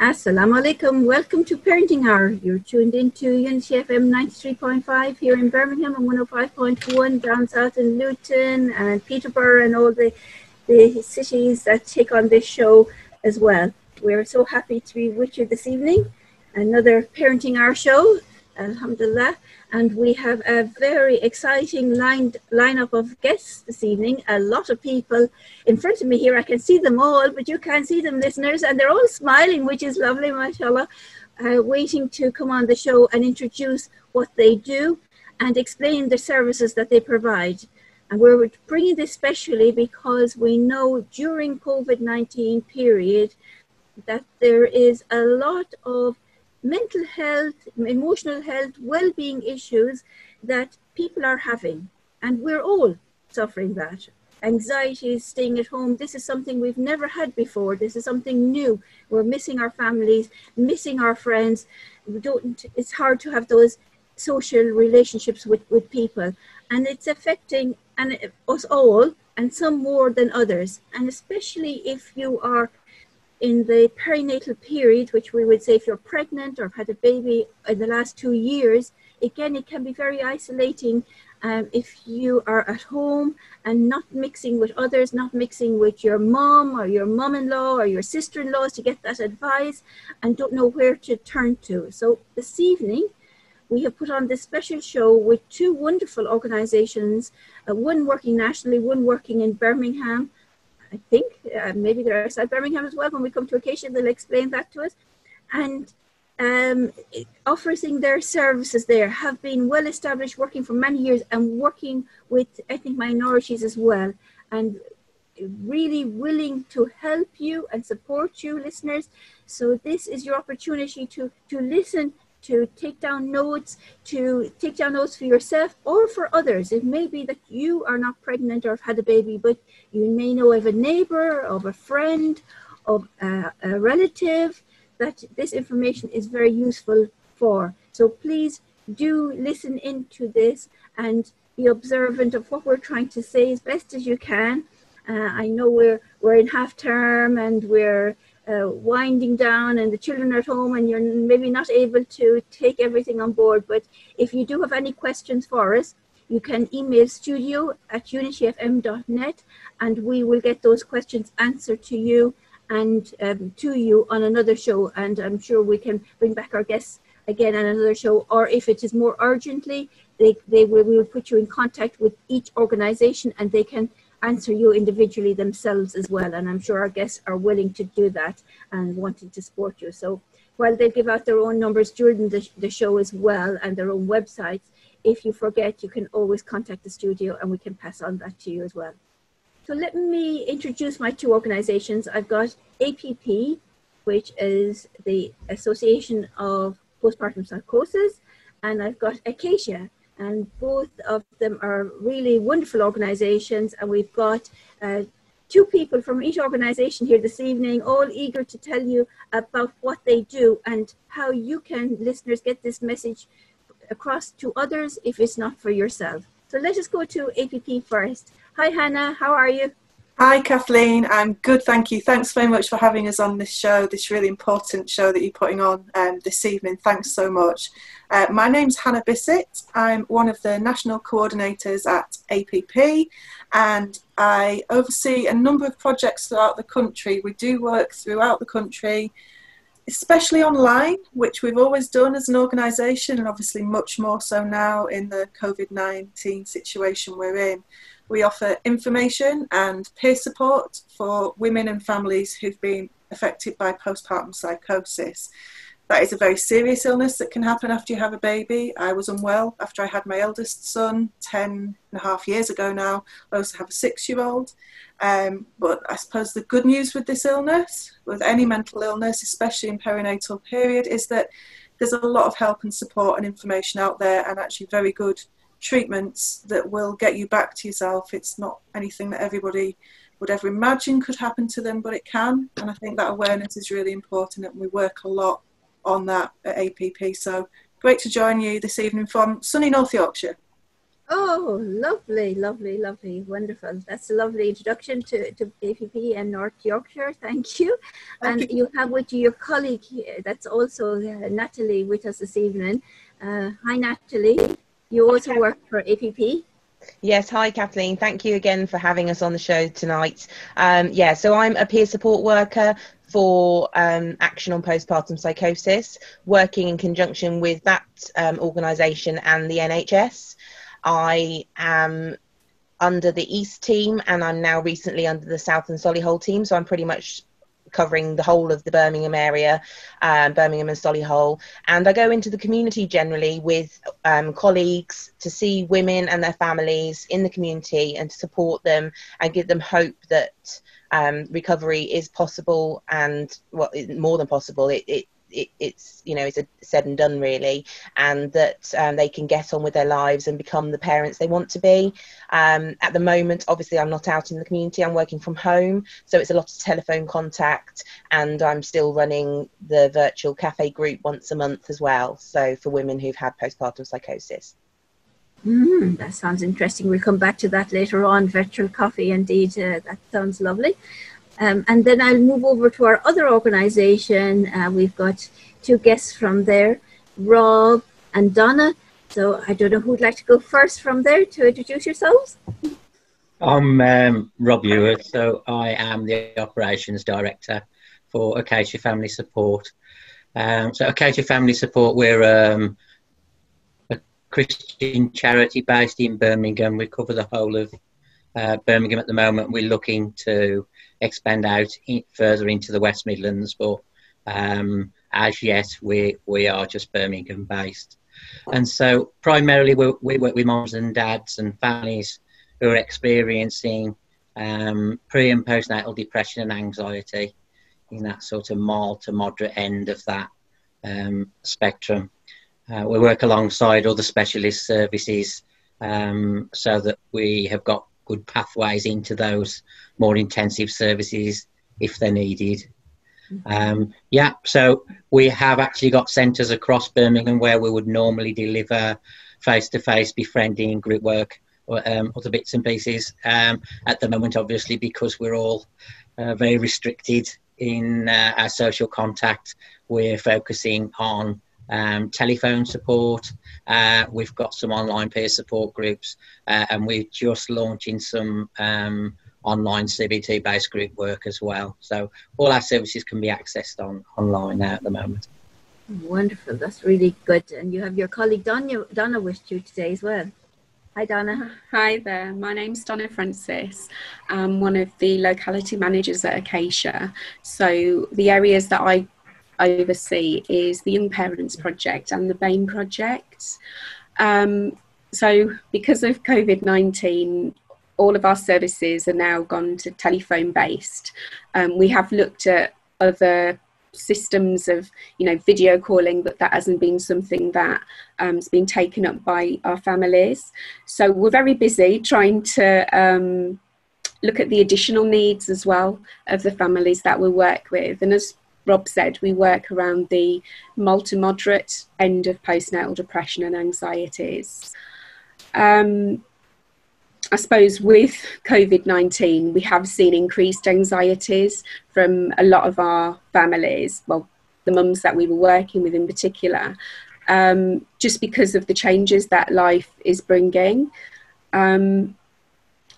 Assalamu alaikum. Welcome to Parenting Hour. You're tuned into Unity FM 93.5 here in Birmingham and 105.1 down south in Luton and Peterborough and all the, the cities that take on this show as well. We're so happy to be with you this evening. Another Parenting Hour show, Alhamdulillah. And we have a very exciting lined lineup of guests this evening. A lot of people in front of me here. I can see them all, but you can't see them, listeners. And they're all smiling, which is lovely, mashallah, uh, waiting to come on the show and introduce what they do and explain the services that they provide. And we're bringing this specially because we know during COVID-19 period that there is a lot of mental health, emotional health, well being issues that people are having. And we're all suffering that. Anxiety, staying at home, this is something we've never had before. This is something new. We're missing our families, missing our friends. We don't, it's hard to have those social relationships with, with people. And it's affecting and us all, and some more than others. And especially if you are in the perinatal period, which we would say if you're pregnant or had a baby in the last two years, again, it can be very isolating um, if you are at home and not mixing with others, not mixing with your mom or your mom in law or your sister in laws to get that advice and don't know where to turn to. So, this evening, we have put on this special show with two wonderful organizations, uh, one working nationally, one working in Birmingham, I think uh, maybe they're outside Birmingham as well. When we come to occasion, they'll explain that to us. And um, offering their services there have been well established, working for many years, and working with ethnic minorities as well, and really willing to help you and support you, listeners. So this is your opportunity to to listen to take down notes, to take down notes for yourself or for others. It may be that you are not pregnant or have had a baby, but you may know of a neighbor, of a friend, of a, a relative that this information is very useful for. So please do listen into this and be observant of what we're trying to say as best as you can. Uh, I know we're we're in half term and we're uh, winding down and the children are at home and you're maybe not able to take everything on board. But if you do have any questions for us, you can email studio at unityfm.net and we will get those questions answered to you and um, to you on another show. And I'm sure we can bring back our guests again on another show. Or if it is more urgently, they, they will, we will put you in contact with each organization and they can answer you individually themselves as well. And I'm sure our guests are willing to do that and wanting to support you. So while they give out their own numbers during the, the show as well and their own websites, if you forget, you can always contact the studio and we can pass on that to you as well. So let me introduce my two organizations. I've got APP, which is the Association of Postpartum Psychosis, and I've got Acacia, and both of them are really wonderful organizations. And we've got uh, two people from each organization here this evening all eager to tell you about what they do and how you can listeners get this message across to others if it's not for yourself. So let us go to APP first. Hi hannah. How are you Hi, Kathleen. I'm good, thank you. Thanks very much for having us on this show, this really important show that you're putting on um, this evening. Thanks so much. Uh, my name's Hannah Bissett. I'm one of the national coordinators at APP and I oversee a number of projects throughout the country. We do work throughout the country, especially online, which we've always done as an organisation and obviously much more so now in the COVID 19 situation we're in. We offer information and peer support for women and families who've been affected by postpartum psychosis. That is a very serious illness that can happen after you have a baby. I was unwell after I had my eldest son 10 and a half years ago now. I also have a six year old. Um, but I suppose the good news with this illness, with any mental illness, especially in perinatal period, is that there's a lot of help and support and information out there and actually very good treatments that will get you back to yourself. It's not anything that everybody would ever imagine could happen to them, but it can. And I think that awareness is really important, and we work a lot on that at APP. So great to join you this evening from sunny North Yorkshire. Oh, lovely, lovely, lovely, wonderful. That's a lovely introduction to, to APP and North Yorkshire. Thank you. Thank and you. you. have with you your colleague here, that's also uh, Natalie with us this evening. Uh, hi, Natalie. You also work for APP. Yes, hi Kathleen. Thank you again for having us on the show tonight. Um, yeah, so I'm a peer support worker for um, Action on Postpartum Psychosis, working in conjunction with that um, organisation and the NHS. I am under the East team and I'm now recently under the South and Solihull team, so I'm pretty much covering the whole of the Birmingham area, um, Birmingham and Solihull. And I go into the community generally with um, colleagues to see women and their families in the community and to support them and give them hope that um, recovery is possible and well, more than possible. It, it it, it's you know it's said and done really, and that um, they can get on with their lives and become the parents they want to be. Um, at the moment, obviously, I'm not out in the community. I'm working from home, so it's a lot of telephone contact, and I'm still running the virtual cafe group once a month as well. So for women who've had postpartum psychosis. Mm, that sounds interesting. We'll come back to that later on. Virtual coffee, indeed, uh, that sounds lovely. Um, and then I'll move over to our other organization. Uh, we've got two guests from there, Rob and Donna. So I don't know who'd like to go first from there to introduce yourselves. I'm um, Rob Ewart, so I am the operations director for Acacia Family Support. Um, so Acacia Family Support, we're um, a Christian charity based in Birmingham. We cover the whole of uh, Birmingham at the moment. We're looking to expand out in, further into the West Midlands, but um, as yet we we are just Birmingham based. And so primarily we, we work with moms and dads and families who are experiencing um, pre and postnatal depression and anxiety in that sort of mild to moderate end of that um, spectrum. Uh, we work alongside other specialist services um, so that we have got good pathways into those more intensive services if they're needed. Um, yeah, so we have actually got centres across Birmingham where we would normally deliver face to face befriending, group work, or um, other bits and pieces. Um, at the moment, obviously, because we're all uh, very restricted in uh, our social contact, we're focusing on um, telephone support. Uh, we've got some online peer support groups, uh, and we're just launching some um, online CBT based group work as well. So all our services can be accessed on online now at the moment. Wonderful, that's really good. And you have your colleague Donna, Donna with you today as well. Hi, Donna. Hi there. My name's Donna Francis. I'm one of the locality managers at Acacia. So the areas that I oversee is the Young Parents Project and the BAME Project. Um, so, because of COVID 19, all of our services are now gone to telephone based. Um, we have looked at other systems of you know video calling but that hasn't been something that um, has been taken up by our families so we're very busy trying to um, look at the additional needs as well of the families that we work with and as Rob said, we work around the mild to moderate end of postnatal depression and anxieties. Um, I suppose with COVID 19, we have seen increased anxieties from a lot of our families, well, the mums that we were working with in particular, um, just because of the changes that life is bringing. Um,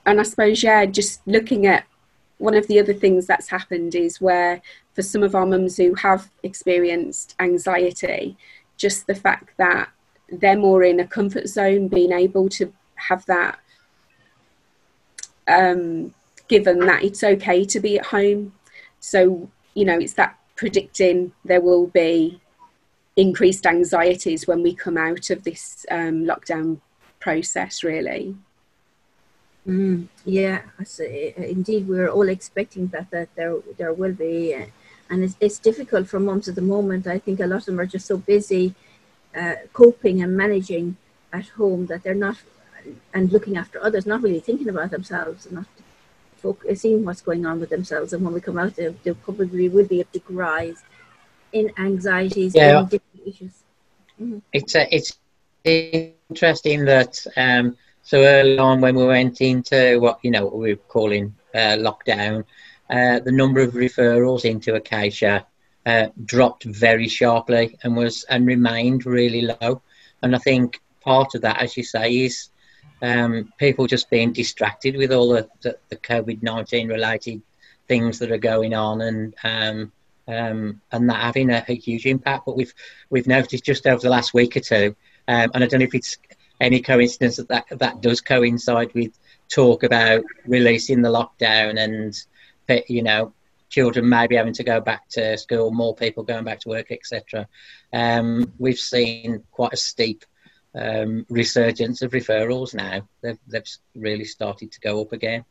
and I suppose, yeah, just looking at one of the other things that's happened is where for some of our mums who have experienced anxiety, just the fact that they're more in a comfort zone, being able to have that um, given that it's okay to be at home. So, you know, it's that predicting there will be increased anxieties when we come out of this um, lockdown process, really. Mm, yeah, indeed, we're all expecting that that there there will be, uh, and it's, it's difficult for mums at the moment. I think a lot of them are just so busy uh, coping and managing at home that they're not and looking after others, not really thinking about themselves, and not seeing what's going on with themselves. And when we come out, there, there probably will be a big rise in anxieties yeah. and different issues. Mm-hmm. It's uh, it's interesting that. Um, so early on when we went into what you know what we were calling uh, lockdown, uh, the number of referrals into Acacia uh, dropped very sharply and was and remained really low. And I think part of that, as you say, is um, people just being distracted with all the, the, the COVID nineteen related things that are going on, and um, um, and that having a, a, huge impact. But we've we've noticed just over the last week or two, um, and I don't know if it's any coincidence that, that that does coincide with talk about releasing the lockdown and you know children maybe having to go back to school, more people going back to work, etc. Um, we've seen quite a steep um, resurgence of referrals now. They've, they've really started to go up again.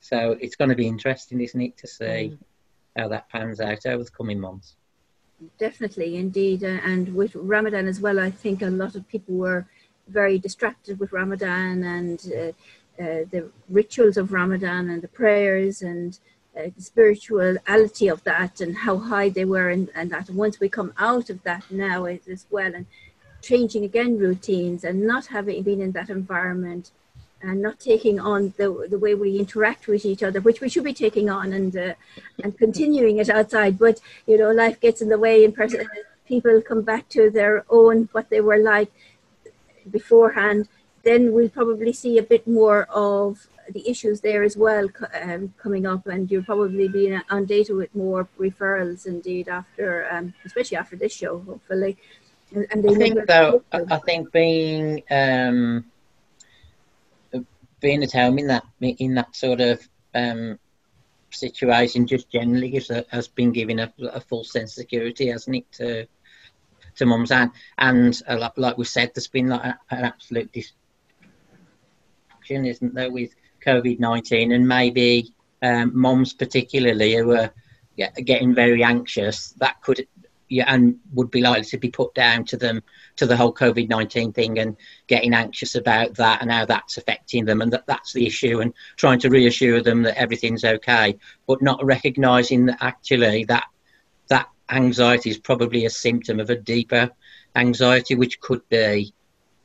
So it's going to be interesting, isn't it, to see mm. how that pans out over the coming months. Definitely, indeed. Uh, and with Ramadan as well, I think a lot of people were very distracted with Ramadan and uh, uh, the rituals of Ramadan and the prayers and uh, the spirituality of that and how high they were and, and that once we come out of that now as well and changing again routines and not having been in that environment and not taking on the, the way we interact with each other, which we should be taking on and uh, and continuing it outside. But you know, life gets in the way, and person, people come back to their own what they were like beforehand. Then we'll probably see a bit more of the issues there as well um, coming up, and you'll probably be on data with more referrals indeed after, um, especially after this show, hopefully. And, and I think though, I think being um, being at home in that in that sort of um, situation, just generally has, has been giving a, a, full sense of security, hasn't it, to to mums and and uh, like we said, there's been like an absolute distraction, isn't there, with COVID 19 and maybe um, moms, particularly, who are getting very anxious, that could yeah, and would be likely to be put down to them to the whole COVID nineteen thing and getting anxious about that and how that's affecting them. And that that's the issue and trying to reassure them that everything's okay, but not recognizing that actually that anxiety is probably a symptom of a deeper anxiety, which could be,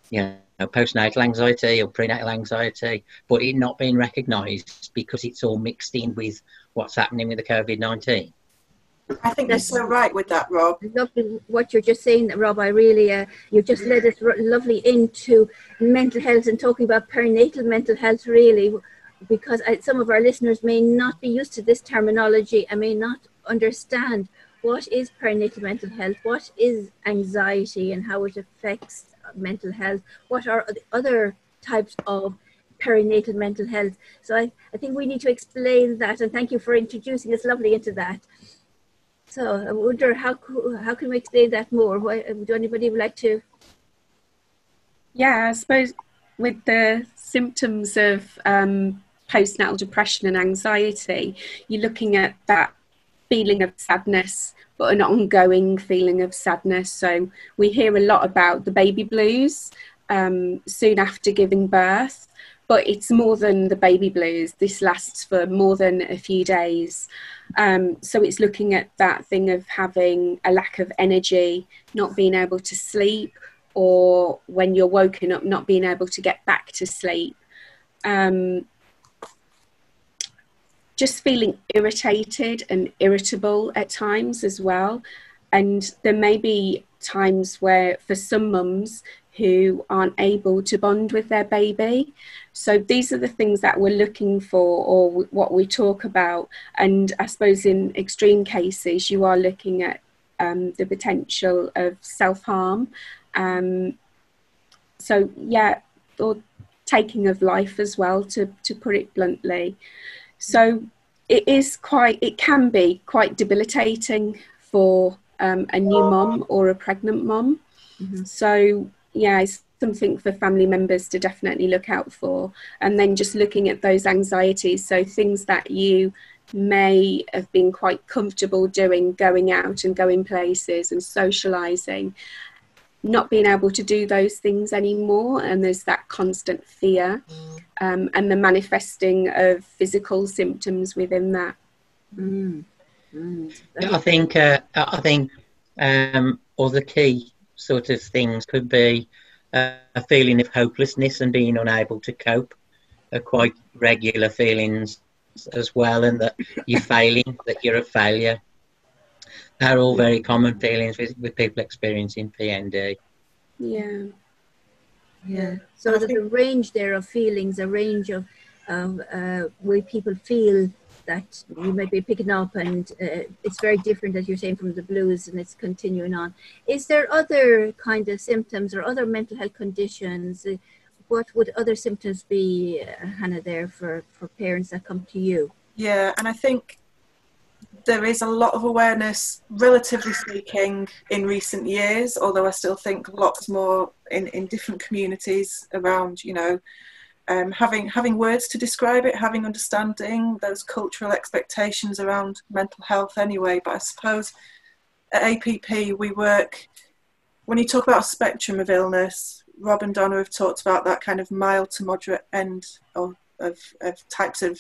you know, postnatal anxiety or prenatal anxiety, but it not being recognised because it's all mixed in with what's happening with the COVID 19. I think That's, you're so right with that, Rob. Lovely what you're just saying, Rob. I really, uh, you've just led us lovely into mental health and talking about perinatal mental health, really, because I, some of our listeners may not be used to this terminology and may not understand what is perinatal mental health, what is anxiety, and how it affects mental health, what are the other types of perinatal mental health. So I, I think we need to explain that, and thank you for introducing us lovely into that. So I wonder how how can we explain that more? Why, anybody like to? Yeah, I suppose with the symptoms of um, postnatal depression and anxiety, you're looking at that feeling of sadness, but an ongoing feeling of sadness. So we hear a lot about the baby blues um, soon after giving birth, but it's more than the baby blues. This lasts for more than a few days. Um, so it's looking at that thing of having a lack of energy, not being able to sleep, or when you're woken up, not being able to get back to sleep. Um, just feeling irritated and irritable at times as well. And there may be times where, for some mums, who aren't able to bond with their baby. So these are the things that we're looking for or what we talk about. And I suppose in extreme cases, you are looking at um, the potential of self harm. Um, so, yeah, or taking of life as well, to, to put it bluntly. So it is quite, it can be quite debilitating for um, a new mom or a pregnant mom. Mm-hmm. So yeah, it's something for family members to definitely look out for. And then just looking at those anxieties, so things that you may have been quite comfortable doing, going out and going places and socializing, not being able to do those things anymore and there's that constant fear um, and the manifesting of physical symptoms within that mm. Mm. i think uh, i think um, the key sort of things could be uh, a feeling of hopelessness and being unable to cope are quite regular feelings as well, and that you're failing, that you're a failure. They're all very common feelings with, with people experiencing PND. Yeah. Yeah. So there's a range there of feelings, a range of, of uh, way people feel that you might be picking up, and uh, it's very different, as you're saying, from the blues, and it's continuing on. Is there other kind of symptoms or other mental health conditions? Uh, what would other symptoms be, uh, Hannah, there for, for parents that come to you? Yeah, and I think there is a lot of awareness, relatively speaking, in recent years, although I still think lots more in, in different communities around, you know, um, having having words to describe it, having understanding those cultural expectations around mental health anyway. But I suppose at APP we work when you talk about a spectrum of illness. Rob and Donna have talked about that kind of mild to moderate end of, of, of types of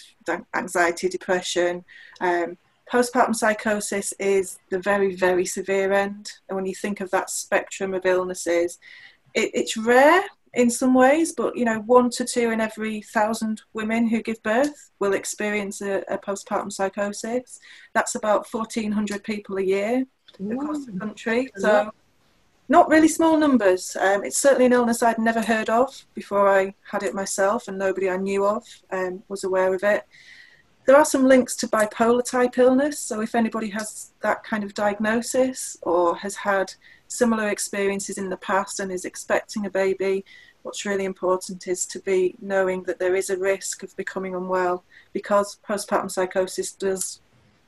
anxiety, depression. Um, postpartum psychosis is the very, very severe end. And when you think of that spectrum of illnesses, it, it's rare in some ways, but you know, one to two in every thousand women who give birth will experience a, a postpartum psychosis. That's about 1,400 people a year across the country. So, not really small numbers. Um, it's certainly an illness I'd never heard of before I had it myself, and nobody I knew of um, was aware of it. There are some links to bipolar type illness, so if anybody has that kind of diagnosis or has had similar experiences in the past and is expecting a baby, what's really important is to be knowing that there is a risk of becoming unwell because postpartum psychosis does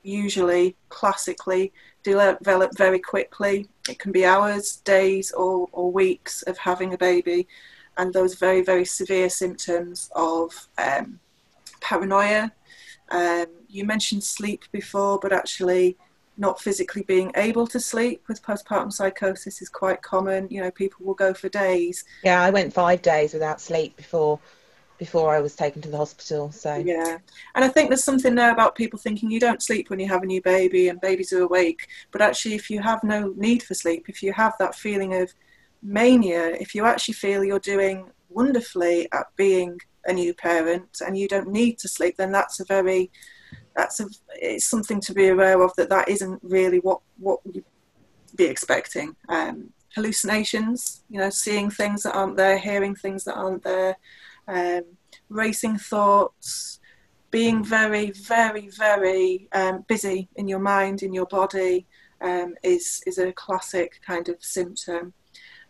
usually classically develop very quickly. It can be hours, days, or, or weeks of having a baby, and those very, very severe symptoms of um, paranoia. Um, you mentioned sleep before, but actually, not physically being able to sleep with postpartum psychosis is quite common. You know, people will go for days. Yeah, I went five days without sleep before before I was taken to the hospital. So yeah, and I think there's something there about people thinking you don't sleep when you have a new baby and babies are awake, but actually, if you have no need for sleep, if you have that feeling of mania, if you actually feel you're doing wonderfully at being a new parent and you don't need to sleep, then that's a very that's a, it's something to be aware of that that isn't really what what you'd be expecting. Um, hallucinations, you know, seeing things that aren't there, hearing things that aren't there, um, racing thoughts, being very, very, very um, busy in your mind, in your body, um, is is a classic kind of symptom.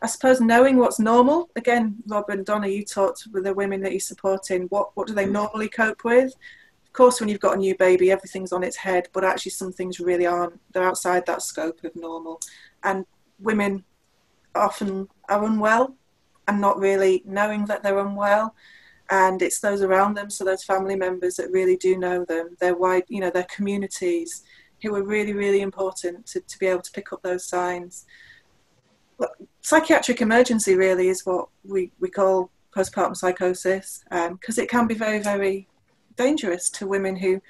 I suppose knowing what's normal. Again, Rob and Donna, you talked with the women that you're supporting. What what do they mm. normally cope with? Of course, when you've got a new baby, everything's on its head, but actually, some things really aren't. They're outside that scope of normal. And women often are unwell and not really knowing that they're unwell. And it's those around them, so those family members that really do know them, their wide, you know, their communities, who are really, really important to, to be able to pick up those signs. Psychiatric emergency really is what we, we call postpartum psychosis because um, it can be very, very dangerous to women who,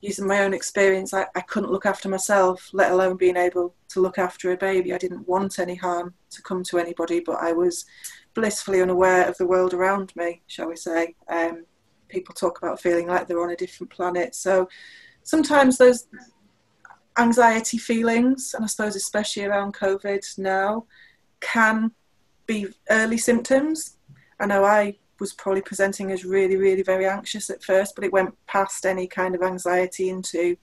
using my own experience, I, I couldn't look after myself, let alone being able to look after a baby. I didn't want any harm to come to anybody, but I was blissfully unaware of the world around me, shall we say. Um, people talk about feeling like they're on a different planet. So sometimes those anxiety feelings, and I suppose especially around COVID now, can be early symptoms. I know I was probably presenting as really, really very anxious at first, but it went past any kind of anxiety into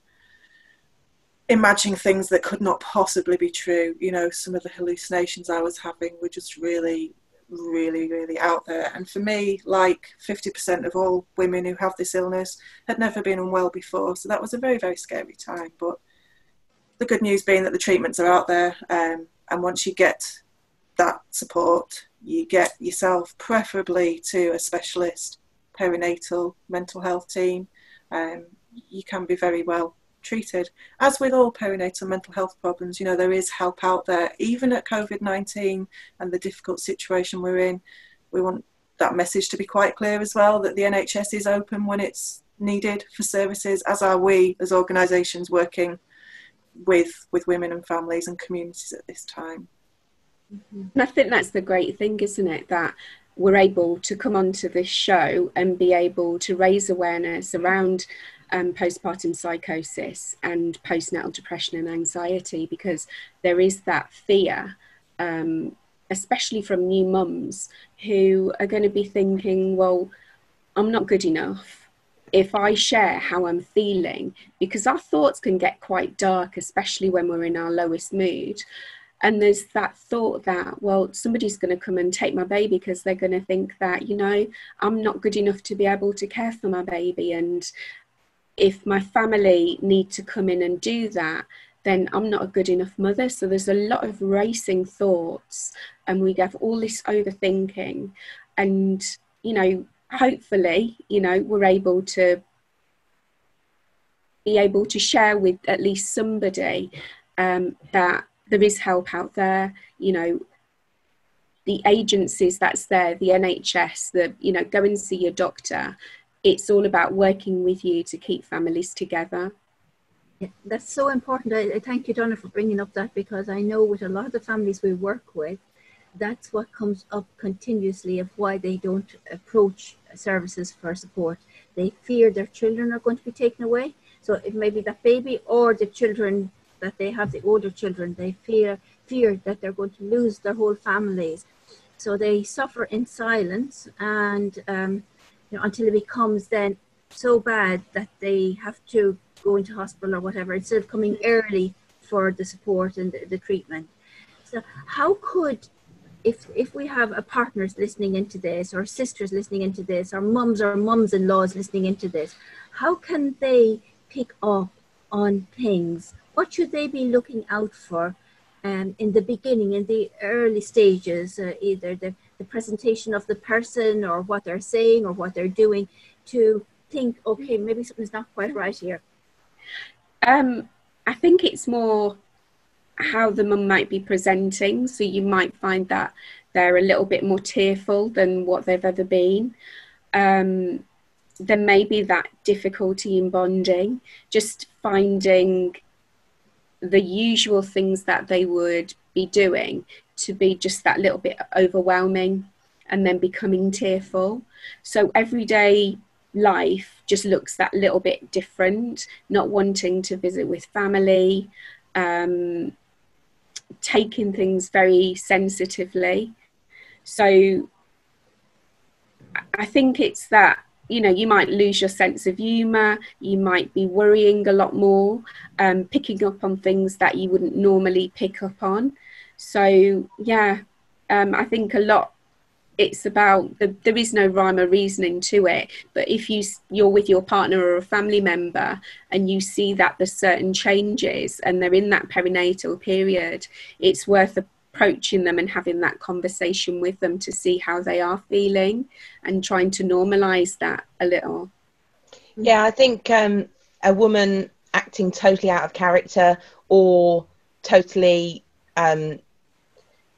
imagining things that could not possibly be true. You know, some of the hallucinations I was having were just really, really, really out there. And for me, like 50% of all women who have this illness had never been unwell before. So that was a very, very scary time. But the good news being that the treatments are out there. Um, and once you get that support, you get yourself preferably to a specialist perinatal mental health team. Um, you can be very well treated. As with all perinatal mental health problems, you know, there is help out there, even at COVID 19 and the difficult situation we're in. We want that message to be quite clear as well that the NHS is open when it's needed for services, as are we as organisations working with, with women and families and communities at this time. And I think that's the great thing, isn't it? That we're able to come onto this show and be able to raise awareness around um, postpartum psychosis and postnatal depression and anxiety because there is that fear, um, especially from new mums who are going to be thinking, well, I'm not good enough if I share how I'm feeling, because our thoughts can get quite dark, especially when we're in our lowest mood. And there's that thought that, well, somebody's going to come and take my baby because they're going to think that, you know, I'm not good enough to be able to care for my baby. And if my family need to come in and do that, then I'm not a good enough mother. So there's a lot of racing thoughts, and we have all this overthinking. And, you know, hopefully, you know, we're able to be able to share with at least somebody um, that there is help out there. You know, the agencies that's there, the NHS, the you know, go and see your doctor. It's all about working with you to keep families together. Yeah, that's so important. I, I thank you, Donna, for bringing up that because I know with a lot of the families we work with, that's what comes up continuously of why they don't approach services for support. They fear their children are going to be taken away. So it may be that baby or the children that they have, the older children, they fear fear that they're going to lose their whole families. So they suffer in silence and um, you know, until it becomes then so bad that they have to go into hospital or whatever instead of coming early for the support and the, the treatment. So how could if if we have a partners listening into this or sisters listening into this or mums or mums-in-laws listening into this how can they pick up on things? What should they be looking out for um, in the beginning in the early stages uh, either the, the presentation of the person or what they're saying or what they're doing to think okay maybe something's not quite right here? Um, i think it's more how the mum might be presenting. So you might find that they're a little bit more tearful than what they've ever been. Um, there may be that difficulty in bonding, just finding the usual things that they would be doing to be just that little bit overwhelming and then becoming tearful. So everyday life just looks that little bit different, not wanting to visit with family, um, taking things very sensitively. So I think it's that you know you might lose your sense of humor you might be worrying a lot more um, picking up on things that you wouldn't normally pick up on so yeah um, i think a lot it's about the, there is no rhyme or reasoning to it but if you you're with your partner or a family member and you see that there's certain changes and they're in that perinatal period it's worth approaching them and having that conversation with them to see how they are feeling and trying to normalize that a little. Yeah i think um, a woman acting totally out of character or totally um,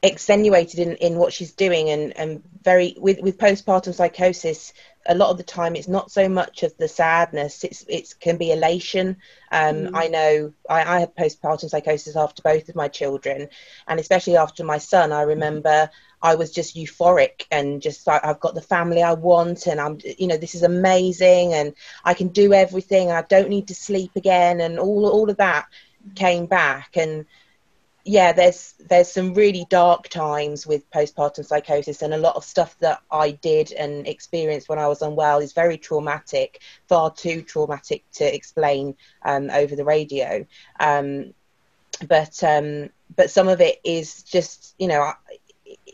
extenuated in, in what she's doing and, and very with, with postpartum psychosis a lot of the time it's not so much of the sadness it's it can be elation um, mm. i know I, I had postpartum psychosis after both of my children and especially after my son i remember i was just euphoric and just like i've got the family i want and i'm you know this is amazing and i can do everything i don't need to sleep again and all all of that came back and yeah, there's there's some really dark times with postpartum psychosis, and a lot of stuff that I did and experienced when I was unwell is very traumatic, far too traumatic to explain um, over the radio. Um, but um, but some of it is just you know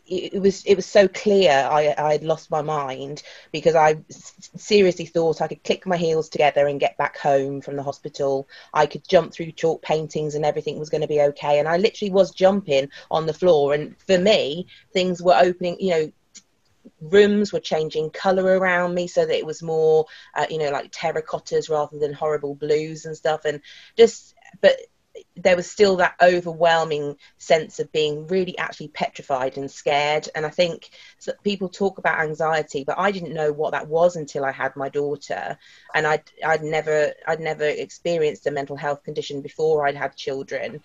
it, was it was so clear I I had lost my mind because I seriously thought I could click my heels together and get back home from the hospital. I could jump through chalk paintings and everything was going to be okay. And I literally was jumping on the floor. And for me, things were opening. You know, rooms were changing color around me so that it was more uh, you know like terracottas rather than horrible blues and stuff and just but there was still that overwhelming sense of being really actually petrified and scared. And I think so people talk about anxiety, but I didn't know what that was until I had my daughter. And I'd, I'd never, I'd never experienced a mental health condition before I'd had children.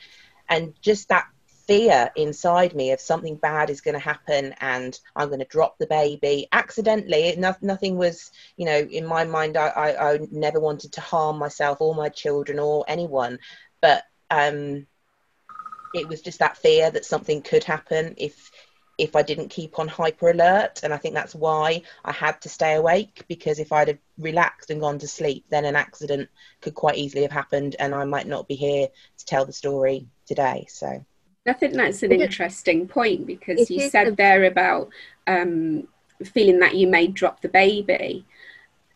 And just that fear inside me of something bad is going to happen and I'm going to drop the baby accidentally. No, nothing was, you know, in my mind, I, I, I, never wanted to harm myself or my children or anyone. But um, it was just that fear that something could happen if if I didn't keep on hyper alert. And I think that's why I had to stay awake because if I'd have relaxed and gone to sleep, then an accident could quite easily have happened and I might not be here to tell the story today. So I think that's an interesting point because you said there about um, feeling that you may drop the baby.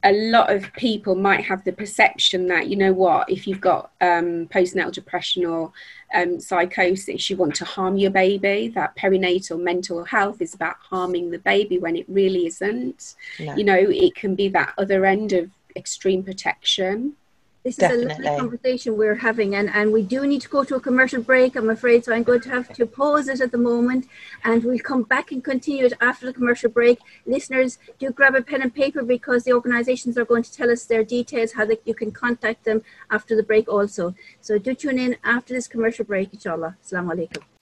A lot of people might have the perception that, you know what, if you've got um, postnatal depression or um, psychosis, you want to harm your baby. That perinatal mental health is about harming the baby when it really isn't. No. You know, it can be that other end of extreme protection. This Definitely. is a lovely conversation we're having, and, and we do need to go to a commercial break, I'm afraid, so I'm going to have to pause it at the moment, and we'll come back and continue it after the commercial break. Listeners, do grab a pen and paper because the organisations are going to tell us their details, how they, you can contact them after the break also. So do tune in after this commercial break, inshallah. Assalamu alaikum.